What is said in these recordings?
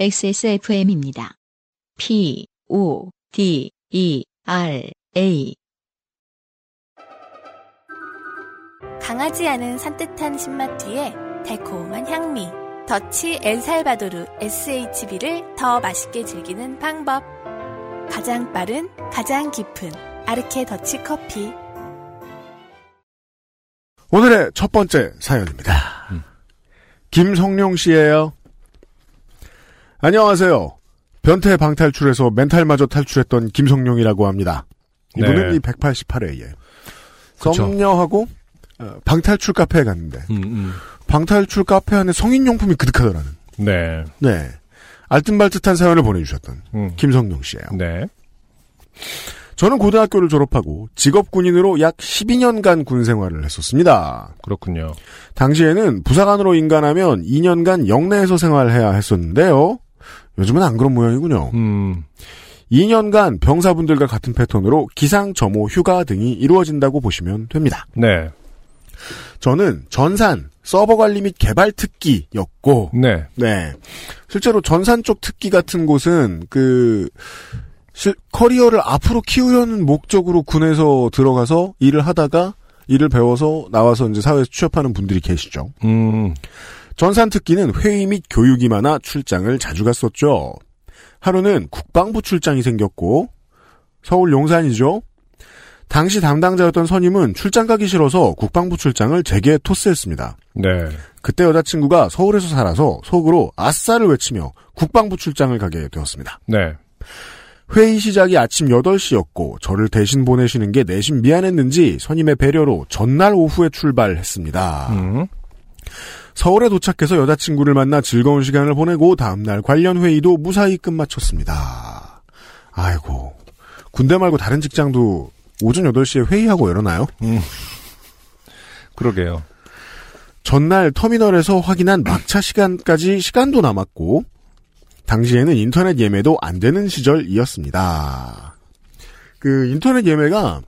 XSFM입니다. P, O, D, E, R, A. 강하지 않은 산뜻한 신맛 뒤에 달콤한 향미. 더치 엘살바도르 SHB를 더 맛있게 즐기는 방법. 가장 빠른, 가장 깊은 아르케 더치 커피. 오늘의 첫 번째 사연입니다. 김성룡 씨예요. 안녕하세요. 변태 방탈출에서 멘탈마저 탈출했던 김성룡이라고 합니다. 이분은 네. 이 188회에 그쵸. 썸녀하고 어, 방탈출 카페에 갔는데 음, 음. 방탈출 카페 안에 성인용품이 그득하더라는 네. 네 알뜰말뜻한 사연을 보내주셨던 음. 김성룡 씨예요. 네. 저는 고등학교를 졸업하고 직업 군인으로 약 12년간 군 생활을 했었습니다. 그렇군요. 당시에는 부사관으로 인간하면 2년간 영내에서 생활해야 했었는데요. 요즘은 안 그런 모양이군요. 음. 2년간 병사분들과 같은 패턴으로 기상, 점호, 휴가 등이 이루어진다고 보시면 됩니다. 네. 저는 전산, 서버 관리 및 개발 특기였고, 네. 네. 실제로 전산 쪽 특기 같은 곳은 그, 실- 커리어를 앞으로 키우려는 목적으로 군에서 들어가서 일을 하다가 일을 배워서 나와서 이제 사회에서 취업하는 분들이 계시죠. 음. 전산 특기는 회의 및 교육이 많아 출장을 자주 갔었죠. 하루는 국방부 출장이 생겼고 서울 용산이죠. 당시 담당자였던 선임은 출장 가기 싫어서 국방부 출장을 제게 토스했습니다. 네. 그때 여자친구가 서울에서 살아서 속으로 아싸를 외치며 국방부 출장을 가게 되었습니다. 네. 회의 시작이 아침 8시였고 저를 대신 보내시는 게 내심 미안했는지 선임의 배려로 전날 오후에 출발했습니다. 음. 서울에 도착해서 여자친구를 만나 즐거운 시간을 보내고 다음날 관련 회의도 무사히 끝마쳤습니다. 아이고 군대 말고 다른 직장도 오전 8시에 회의하고 이러나요? 그러게요. 전날 터미널에서 확인한 막차 시간까지 시간도 남았고 당시에는 인터넷 예매도 안 되는 시절이었습니다. 그 인터넷 예매가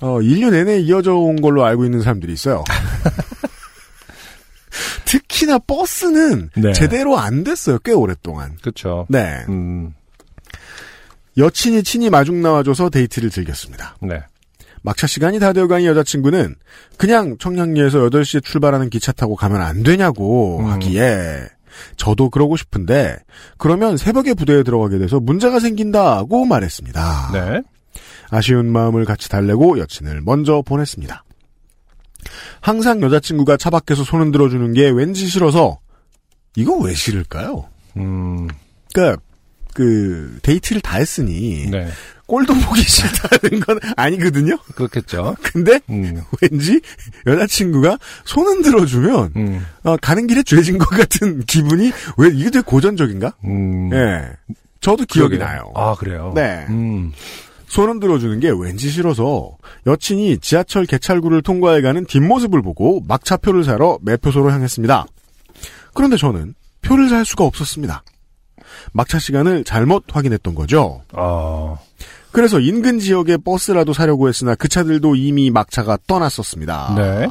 어 1년 내내 이어져 온 걸로 알고 있는 사람들이 있어요. 특히나 버스는 네. 제대로 안 됐어요. 꽤 오랫동안. 그쵸. 네. 음. 여친이 친히 마중 나와줘서 데이트를 즐겼습니다. 네. 막차 시간이 다 되어가니 여자친구는 그냥 청량리에서 8시에 출발하는 기차 타고 가면 안 되냐고 음. 하기에 저도 그러고 싶은데 그러면 새벽에 부대에 들어가게 돼서 문제가 생긴다고 말했습니다. 네. 아쉬운 마음을 같이 달래고 여친을 먼저 보냈습니다. 항상 여자친구가 차 밖에서 손을 들어 주는 게 왠지 싫어서 이거 왜 싫을까요? 음. 그러니까 그 데이트를 다 했으니 네. 꼴도 보기 싫다는 건 아니거든요. 그렇겠죠. 근데 음. 왠지 여자친구가 손은 들어주면 음. 어, 가는 길에 죄진 것 같은 기분이 왜 이게 되게 고전적인가? 음. 예. 저도 기억이 그러게요. 나요. 아, 그래요? 네. 음. 손은 들어주는 게 왠지 싫어서 여친이 지하철 개찰구를 통과해가는 뒷모습을 보고 막차표를 사러 매표소로 향했습니다. 그런데 저는 표를 살 수가 없었습니다. 막차 시간을 잘못 확인했던 거죠. 아. 그래서 인근 지역에 버스라도 사려고 했으나 그 차들도 이미 막차가 떠났었습니다. 네.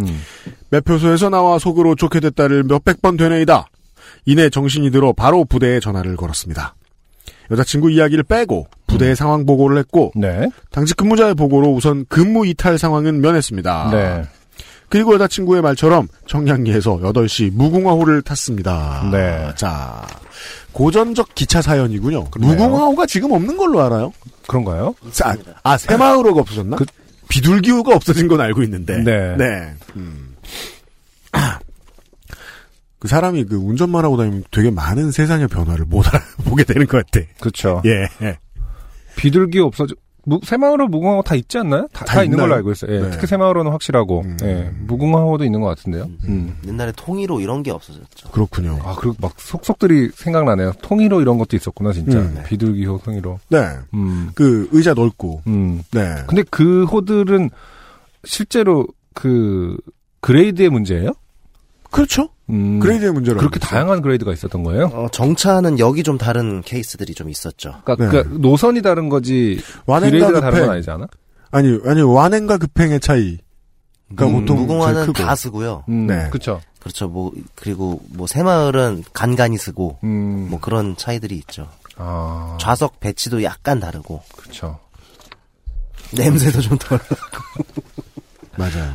음. 매표소에서 나와 속으로 좋게 됐다를 몇백 번 되뇌이다. 이내 정신이 들어 바로 부대에 전화를 걸었습니다. 여자친구 이야기를 빼고 부대에 상황 보고를 했고 네. 당직 근무자의 보고로 우선 근무 이탈 상황은 면했습니다. 네. 그리고 여자친구의 말처럼 청량리에서 8시 무궁화호를 탔습니다. 네. 자, 고전적 기차 사연이군요. 그러네요. 무궁화호가 지금 없는 걸로 알아요. 그런가요? 아, 아 새마을호가 없어졌나? 그- 비둘기호가 없어진 건 알고 있는데. 네. 음. 아, 그 사람이 그 운전만 하고 다니면 되게 많은 세상의 변화를 못 알아보게 되는 것 같아. 그쵸. 예. 예. 비둘기 없어져. 무, 새마을호 무궁화호 다 있지 않나요? 다, 다 다 있는? 걸로 알고 있어요. 예, 네. 특히 새마을호는 확실하고, 음. 예, 무궁화호도 있는 것 같은데요. 음. 옛날에 통일호 이런 게 없어졌죠. 그렇군요. 아, 그리고 막 속속들이 생각나네요. 통일호 이런 것도 있었구나, 진짜. 음, 네. 비둘기호, 통일호. 네. 음, 그 의자 넓고. 음. 네. 근데 그 호들은 실제로 그 grade의 문제예요? 그렇죠. 음, grade의 문제로. 그렇게. 다양한 grade가 있었던 거예요? 어, 정차하는 역이 좀 다른 케이스들이 좀 있었죠. 그러니까, 네. 그러니까 노선이 다른 거지 완행과 grade가 다른 건 급행. 아니지 않아? 아니, 아니, 완행과 급행의 차이. 그러니까 음, 보통 무궁화는 크고. 다 서고요. 음, 네. 그쵸. 그렇죠. 뭐 그리고 뭐 새마을은 간간히 서고 음, 뭐 그런 차이들이 있죠. 아, 좌석 배치도 약간 다르고 그렇죠. 냄새도 좀 덜. 맞아요.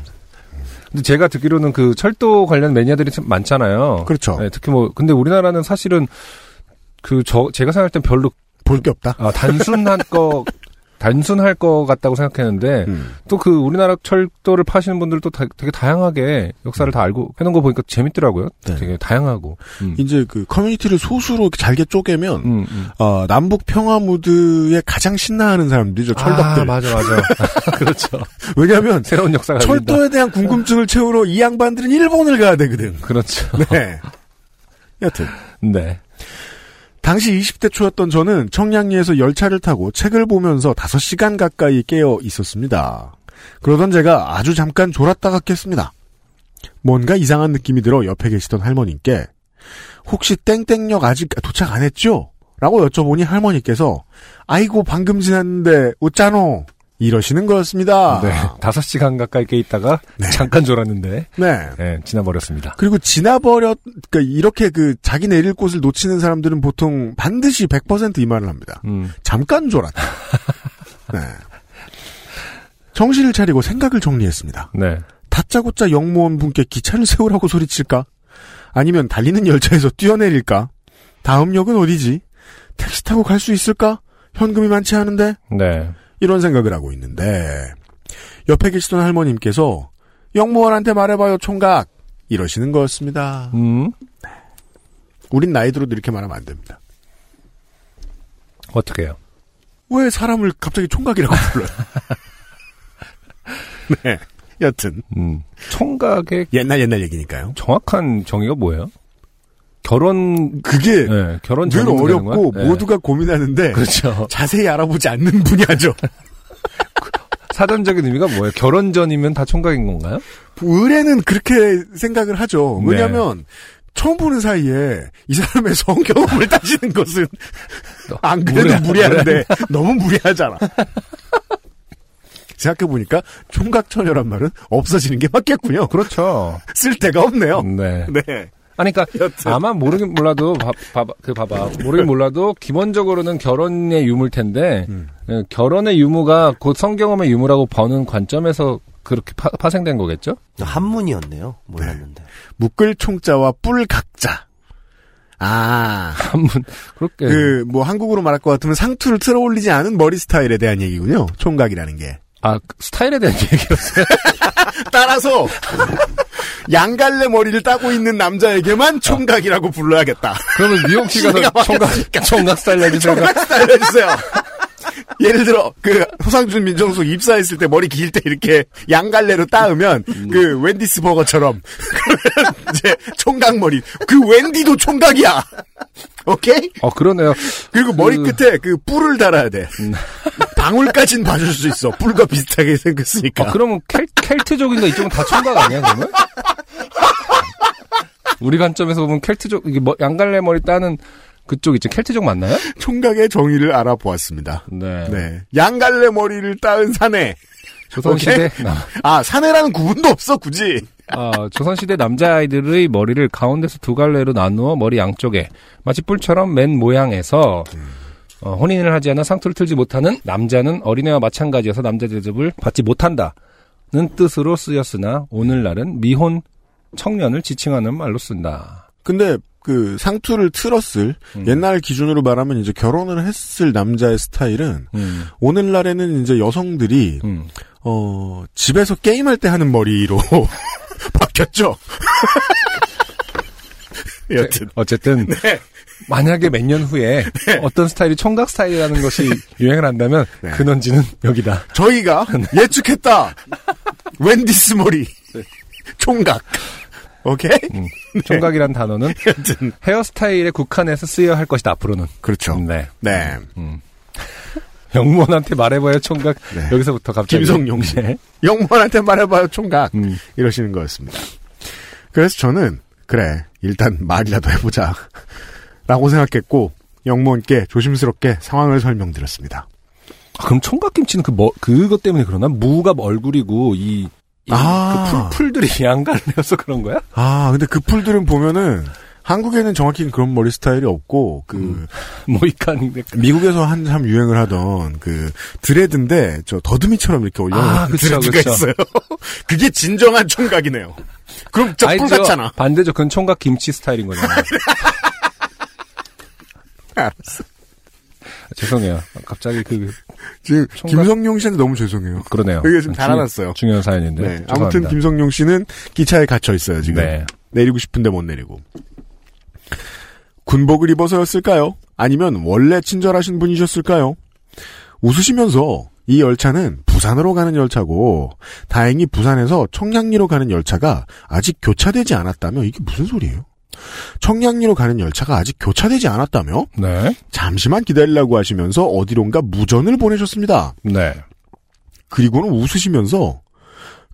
근데 제가 듣기로는 그 철도 관련 매니아들이 참 많잖아요. 그렇죠. 네, 특히 뭐 근데 우리나라는 사실은 그 저 제가 생각할 땐 별로 볼 게 없다. 아, 단순한 거 단순할 것 같다고 생각했는데 음. 또그 우리나라 철도를 파시는 분들도 다- 되게 다양하게 역사를 다 알고 해놓은 거 보니까 재밌더라고요. 네. 되게 다양하고. 음. 이제 그 커뮤니티를 소수로 잘게 쪼개면 음, 음. 어, 남북 평화 무드에 가장 신나하는 사람들이죠. 철덕들. 아, 맞아, 맞아. 그렇죠. 왜냐하면 새로운 역사가. 철도에 대한 궁금증을 채우러 이 양반들은 일본을 가야 되거든. 그렇죠. 네. 여튼 네. 당시 20대 초였던 저는 청량리에서 열차를 타고 책을 보면서 5시간 가까이 깨어 있었습니다. 그러던 제가 아주 잠깐 졸았다가 깼습니다. 뭔가 이상한 느낌이 들어 옆에 계시던 할머님께 혹시 땡땡역 아직 도착 안 했죠? 라고 여쭤보니 할머니께서 아이고 방금 지났는데 웃자노 이러시는 거였습니다. 네. 다섯 시간 가까이 깨 있다가 잠깐 졸았는데, 네. 네, 지나버렸습니다. 그리고 지나버렸, 그러니까 이렇게 그 자기 내릴 곳을 놓치는 사람들은 보통 반드시 100%이 말을 합니다. 음. 잠깐 졸았다. 네. 정신을 차리고 생각을 정리했습니다. 네. 다짜고짜 영무원 분께 기차를 세우라고 소리칠까? 아니면 달리는 열차에서 뛰어내릴까? 다음 역은 어디지? 택시 타고 갈 수 있을까? 현금이 많지 않은데? 네. 이런 생각을 하고 있는데 옆에 계시던 할머님께서 영무원한테 말해봐요 총각 이러시는 거였습니다. 음. 우린 나이 들어도 이렇게 말하면 안 됩니다. 어떻게 해요? 왜 사람을 갑자기 총각이라고 불러요? 네. 여튼 음. 총각의 옛날 옛날 얘기니까요. 정확한 정의가 뭐예요? 결혼, 그게 네, 결혼 늘? 어렵고 네. 모두가 고민하는데 그렇죠. 자세히 알아보지 않는 분야죠. 사전적인 의미가 뭐예요? 결혼 전이면 다 총각인 건가요? 의뢰는 그렇게 생각을 하죠. 네. 왜냐하면 처음 보는 사이에 이 사람의 성경험을 따지는 것은 안 그래도 무리하- 무리한데 너무 무리하잖아. 생각해보니까 총각처녀란 말은 없어지는 게 맞겠군요. 그렇죠. 쓸 데가 없네요. 네. 네. 아니, 그러니까 여튼. 아마 모르긴 몰라도 봐, 봐봐, 그 봐봐. 모르긴 몰라도 기본적으로는 결혼의 유무일 텐데 음. 예, 결혼의 유무가 곧 성경험의 유무라고 버는 관점에서 그렇게 파, 생된 거겠죠? 한문이었네요. 몰랐는데. 묶을 총자와 뿔 각자. 아, 한문 그렇게 그, 뭐, 한국으로 말할 것 같으면 상투를 틀어 올리지 않은 머리 스타일에 대한 얘기군요. 총각이라는 게. 아그 스타일에 대한 얘기였어요. 따라서, 양갈래 머리를 따고 있는 남자에게만 총각이라고 불러야겠다. 그러면 시대가 가서 총각. 총각 스타일 해주세요. 총각 스타일 해주세요. 예를 들어, 그, 호상준 민정수 입사했을 때 머리 길 때 이렇게 양갈래로 따으면, 그, 웬디스 버거처럼. 이제, 총각 머리. 그 웬디도 총각이야! 오케이? 어 그러네요. 그리고 머리 그- 끝에 그 뿔을 달아야 돼. 방울까진 봐줄 수 있어. 뿔과 비슷하게 생겼으니까. 아, 그러면 켈, 켈트족인가 이쪽은 다 총각 아니야 그러면? 우리 관점에서 보면 켈트족 이게 뭐, 양갈래 머리 따는 그쪽 있죠. 켈트족 맞나요? 총각의 정의를 알아보았습니다. 네. 네. 양갈래 머리를 따은 사내. 조선시대 남, 아, 사내라는 구분도 없어, 굳이. 아, 조선시대 남자아이들의 머리를 가운데서 두 갈래로 나누어 머리 양쪽에 마치 뿔처럼 맨 모양에서 어, 혼인을 하지 않아 상투를 틀지 못하는 남자는 어린애와 마찬가지여서 남자 대접을 받지 못한다는 뜻으로 쓰였으나 오늘날은 미혼 청년을 지칭하는 말로 쓴다. 근데, 그, 상투를 틀었을, 음. 옛날 기준으로 말하면 이제 결혼을 했을 남자의 스타일은, 음, 오늘날에는 이제 여성들이, 음. 어, 집에서 게임할 때 하는 머리로 바뀌었죠. 여튼. 어쨌든 네. 만약에 몇 년 후에 어떤 스타일이 총각 스타일이라는 것이 유행을 한다면 네. 근원지는 여기다. 저희가 예측했다. 웬디스 머리. 총각. 오케이? 음, 총각이란 단어는 여튼. 헤어스타일에 국한해서 쓰여야 할 것이다 앞으로는. 그렇죠. 네. 네. 영무원한테 말해봐야 총각 네. 여기서부터 갑자기 김성용 씨. 네. 영무원한테 말해봐요, 총각. 음. 이러시는 거였습니다. 그래서 저는, 그래, 일단 말이라도 해보자. 라고 생각했고, 역무원께 조심스럽게 상황을 설명드렸습니다. 아, 그럼 총각김치는 그 뭐, 그것 때문에 그러나? 무가 얼굴이고 이 이- 아. 그 풀, 풀들이 양갈래여서 그런 거야? 아, 근데 그 풀들은 보면은 한국에는 정확히 그런 머리 스타일이 없고 그 음. 모히칸 미국에서 한참 유행을 하던 그 dread인데 저 더듬이처럼 이렇게 올려 아, dread가 그쵸. 있어요. 그게 진정한 총각이네요. 그럼. 뿔 같잖아. 반대죠. 그건 총각 김치 스타일인 거잖아요. 알았어. 죄송해요. 갑자기 그 지금 총각- 김성용 씨한테 너무 죄송해요. 그러네요. 여기 지금 중- 달아놨어요. 중요한 사연인데. 네. 죄송합니다. 아무튼 김성용 씨는 기차에 갇혀 있어요 지금. 네. 내리고 싶은데 못 내리고. 군복을 입어서였을까요? 아니면 원래 친절하신 분이셨을까요? 웃으시면서 이 열차는 부산으로 가는 열차고 다행히 부산에서 청량리로 가는 열차가 아직 교차되지 않았다며 이게 무슨 소리예요? 청량리로 가는 열차가 아직 교차되지 않았다며 네. 잠시만 기다리라고 하시면서 어디론가 무전을 보내셨습니다. 네. 그리고는 웃으시면서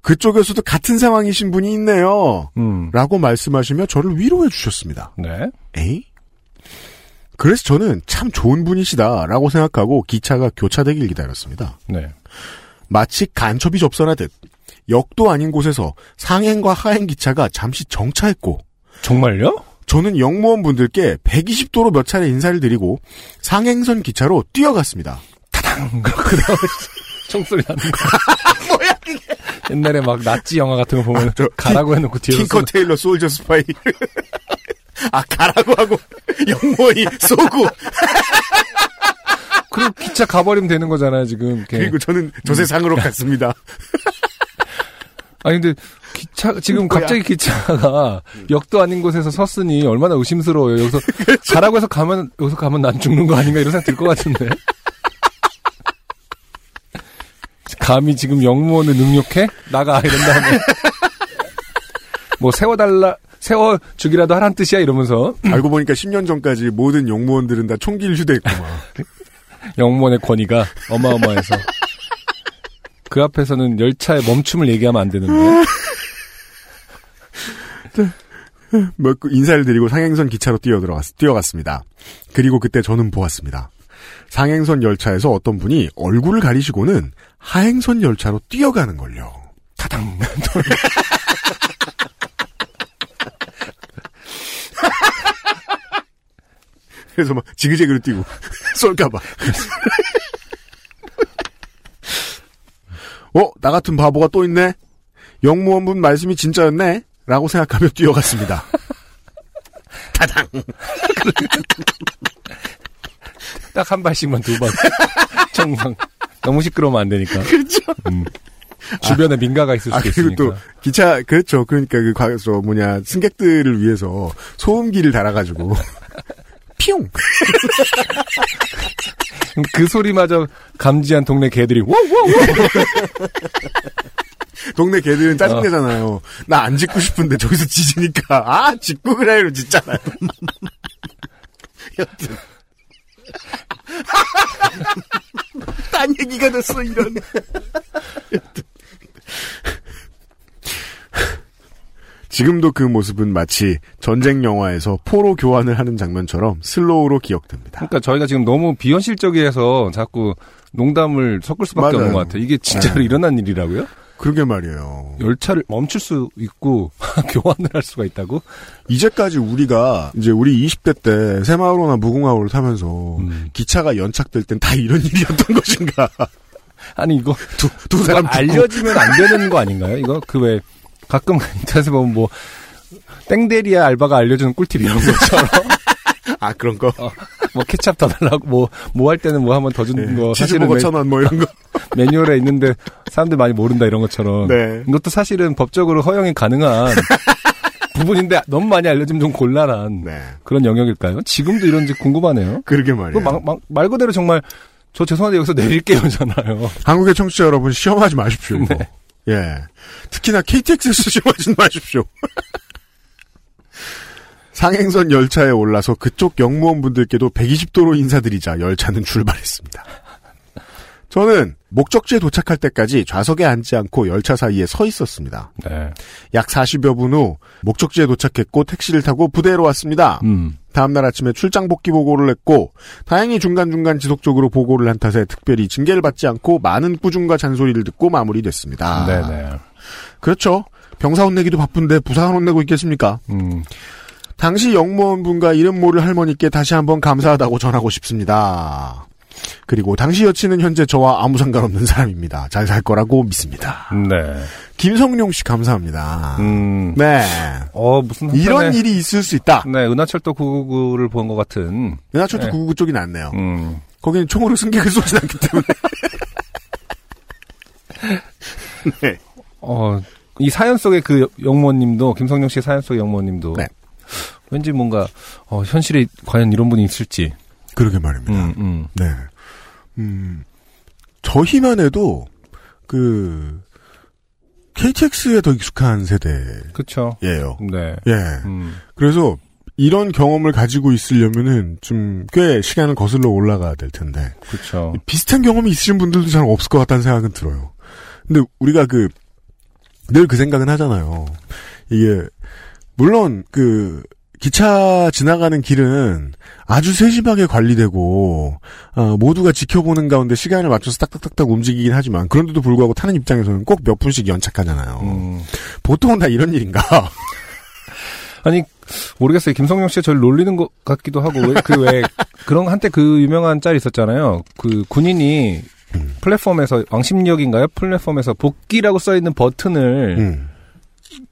그쪽에서도 같은 상황이신 분이 있네요. 음. 라고 말씀하시며 저를 위로해 주셨습니다. 네. 에이? 그래서 저는 참 좋은 분이시다라고 생각하고 기차가 교차되길 기다렸습니다. 네. 마치 간첩이 접선하듯 역도 아닌 곳에서 상행과 하행 기차가 잠시 정차했고 정말요? 저는 영무원 분들께 120도로 몇 차례 인사를 드리고 상행선 기차로 뛰어갔습니다. 그다음에 총소리 나는 거. 뭐야 그게? 옛날에 막 나치 영화 같은 거 보면 아, 저 가라고 해놓고 뒤에서 팅커 테일러 솔저 스파이. 아 가라고 하고 영무원이 쏘고 그리고 기차 가버리면 되는 거잖아요 지금. 이렇게. 그리고 저는 저 세상으로 갔습니다. 아니 근데 기차 지금 뭐야? 갑자기 기차가 역도 아닌 곳에서 섰으니 얼마나 의심스러워요. 여기서 가라고 해서 가면 여기서 가면 난 죽는 거 아닌가 이런 생각 들 것 같은데. 감히 지금 영무원을 능욕해 나가 이런 다음에 뭐 세워달라 세워 주기라도 하란 뜻이야 이러면서 알고 보니까 10년 전까지 모든 영무원들은 다 총기를 휴대했구만. 영무원의 권위가 어마어마해서 그 앞에서는 열차의 멈춤을 얘기하면 안 되는데 뭐, 그 인사를 드리고 상행선 기차로 뛰어 들어갔, 뛰어갔습니다. 그리고 그때 저는 보았습니다. 상행선 열차에서 어떤 분이 얼굴을 가리시고는 하행선 열차로 뛰어가는 걸요. 타당 그래서 막 지그재그로 뛰고 쏠까봐. 어, 나 같은 바보가 또 있네. 영무원분 말씀이 진짜였네. 라고 생각하며 뛰어갔습니다. 타당. 딱 한 발씩만 두 번. 정상. 너무 시끄러우면 안 되니까. 그렇죠. 음. 주변에 민가가 있을 아 수도 그리고 있으니까. 또 기차 그렇죠. 그러니까 그 과- 저 뭐냐 승객들을 위해서 소음기를 달아가지고 피용. 그 소리마저 감지한 동네 개들이 워워워 동네 개들은 어. 짜증내잖아요. 나안 짖고 싶은데 저기서 짖으니까 아 짖고 그래요 짖잖아요. 여튼 딴 얘기가 됐어 이런. 여튼. 지금도 그 모습은 마치 전쟁 영화에서 포로 교환을 하는 장면처럼 슬로우로 기억됩니다. 그러니까 저희가 지금 너무 비현실적이어서 자꾸 농담을 섞을 수밖에 맞아요. 없는 것 같아요. 이게 진짜로 네. 일어난 일이라고요? 그러게 말이에요. 열차를 멈출 수 있고 교환을 할 수가 있다고? 이제까지 우리가 이제 우리 20대 때 새마을호나 무궁화호를 타면서 음. 기차가 연착될 땐 다 이런 일이었던 것인가? 아니 이거 두, 두 사람 알려지면 안 되는 거 아닌가요? 이거 그 왜 가끔 인터넷에 보면 뭐 땡데리아 알바가 알려주는 꿀팁 이런 것처럼 아 그런 거. 뭐 케찹 더 달라고 뭐 뭐 할 때는 뭐 한번 더 주는 거 사실은 치즈버거 매, 천원 뭐 이런 거. 매뉴얼에 있는데 사람들 많이 모른다 이런 것처럼 네. 이것도 사실은 법적으로 허용이 가능한 부분인데 너무 많이 알려지면 좀 곤란한 네. 그런 영역일까요? 지금도 이런지 궁금하네요. 그러게 그거 말이에요. 막- 막- 말 그대로 정말 저 죄송한데 여기서 내릴게요잖아요. 한국의 청취자 여러분 시험하지 마십시오. 네. 예. 특히나 KTX에서 시험하지 마십시오. 상행선 열차에 올라서 그쪽 영무원분들께도 120도로 인사드리자 열차는 출발했습니다. 저는 목적지에 도착할 때까지 좌석에 앉지 않고 열차 사이에 서 있었습니다. 네. 약 40여 분 후 목적지에 도착했고 택시를 타고 부대로 왔습니다. 음. 다음날 아침에 출장 복귀 보고를 했고 다행히 중간중간 지속적으로 보고를 한 탓에 특별히 징계를 받지 않고 많은 꾸중과 잔소리를 듣고 마무리됐습니다. 네네. 그렇죠. 병사 혼내기도 바쁜데 부사관 혼내고 있겠습니까? 음, 당시 영무원분과 이름 모를 할머니께 다시 한번 감사하다고 전하고 싶습니다. 그리고 당시 여친은 현재 저와 아무 상관없는 사람입니다. 잘 살 거라고 믿습니다. 네. 김성룡 씨 감사합니다. 음, 네. 어, 무슨. 이런 일이 있을 수 있다. 네, 은하철도 999를 본 것 같은. 은하철도 네. 999 쪽이 낫네요. 음, 거기는 총으로 승객을 쏘진 않기 때문에. 네. 어, 이 사연 속의 그 영무원님도, 김성룡 씨 사연 속의 영무원님도. 네. 왠지 뭔가, 어, 현실에 과연 이런 분이 있을지. 그러게 말입니다. 음, 음. 네. 음, 저희만 해도, 그, KTX에 더 익숙한 세대예요. 네. 예. 음, 그래서, 이런 경험을 가지고 있으려면은 좀 꽤 시간을 거슬러 올라가야 될 텐데, 그쵸. 비슷한 경험이 있으신 분들도 잘 없을 것 같다는 생각은 들어요. 근데 우리가 그, 늘 그 생각은 하잖아요. 이게, 물론 그, 기차 지나가는 길은 아주 세심하게 관리되고, 어, 모두가 지켜보는 가운데 시간을 맞춰서 딱딱딱딱 움직이긴 하지만, 그런데도 불구하고 타는 입장에서는 꼭 몇 분씩 연착하잖아요. 음. 보통은 다 이런 일인가? 아니 모르겠어요. 김성룡 씨가 저를 놀리는 것 같기도 하고 그왜 그런 한때 그 유명한 짤 있었잖아요. 그 군인이 음. 플랫폼에서 왕십역인가요? 플랫폼에서 복귀라고 써 있는 버튼을 음.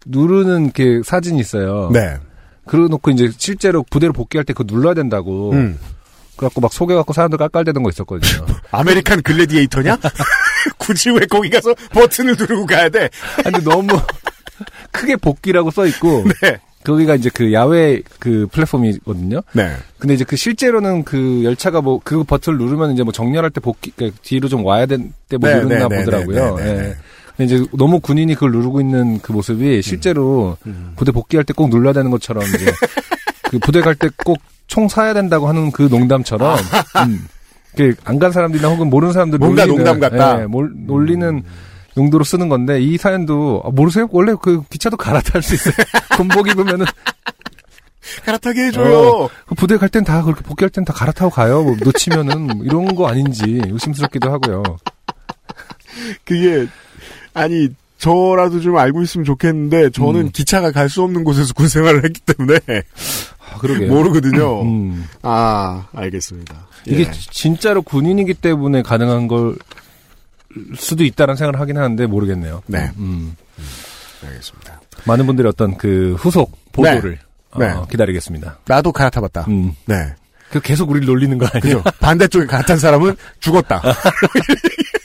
누르는 게 사진이 있어요. 네. 그러놓고 이제 실제로 부대로 복귀할 때 그거 눌러야 된다고. 음. 그래갖고 막 속여갖고 사람들 깔깔대는 거 있었거든요. American Gladiator냐? 굳이 왜 거기 가서 버튼을 누르고 가야 돼? 아니, 근데 너무 크게 복귀라고 써 있고 네. 거기가 이제 그 야외 그 플랫폼이거든요. 네. 근데 이제 그 실제로는 그 열차가 뭐 그 버튼을 누르면 이제 뭐 정렬할 때 복귀 그러니까 뒤로 좀 와야 될 때뭐 네, 누른다 네, 네, 보더라고요. 네, 네, 네, 예. 네. 근데 이제 너무 군인이 그걸 누르고 있는 그 모습이 실제로 음. 부대 복귀할 때 꼭 눌러야 되는 것처럼 이제 그 부대 갈 때 꼭 총 사야 된다고 하는 그 농담처럼 음. 안간 사람들이나 혹은 모르는 사람들 뭔가 놀리는, 농담 같다. 예, 몰- 놀리는 용도로 쓰는 건데 이 사연도 아, 모르세요? 원래 그 기차도 갈아탈 수 있어요. 군복 입으면은 갈아타게 해줘요. 그 부대 갈 땐 다 그렇게 복귀할 땐 다 갈아타고 가요. 뭐 놓치면은 뭐 이런 거 아닌지 의심스럽기도 하고요. 그게 아니 저라도 좀 알고 있으면 좋겠는데 저는 음. 기차가 갈 수 없는 곳에서 군 생활을 했기 때문에 아, 그러게요. 모르거든요. 음. 아 알겠습니다. 이게 예. 진짜로 군인이기 때문에 가능한 걸 수도 있다는 생각을 하긴 하는데 모르겠네요. 네. 음. 알겠습니다. 많은 분들이 어떤 그 후속 보도를 네. 어, 기다리겠습니다. 나도 갈아타봤다. 음. 네. 그 계속 우리를 놀리는 거 아니에요? 반대쪽에 갈아탄 사람은 죽었다.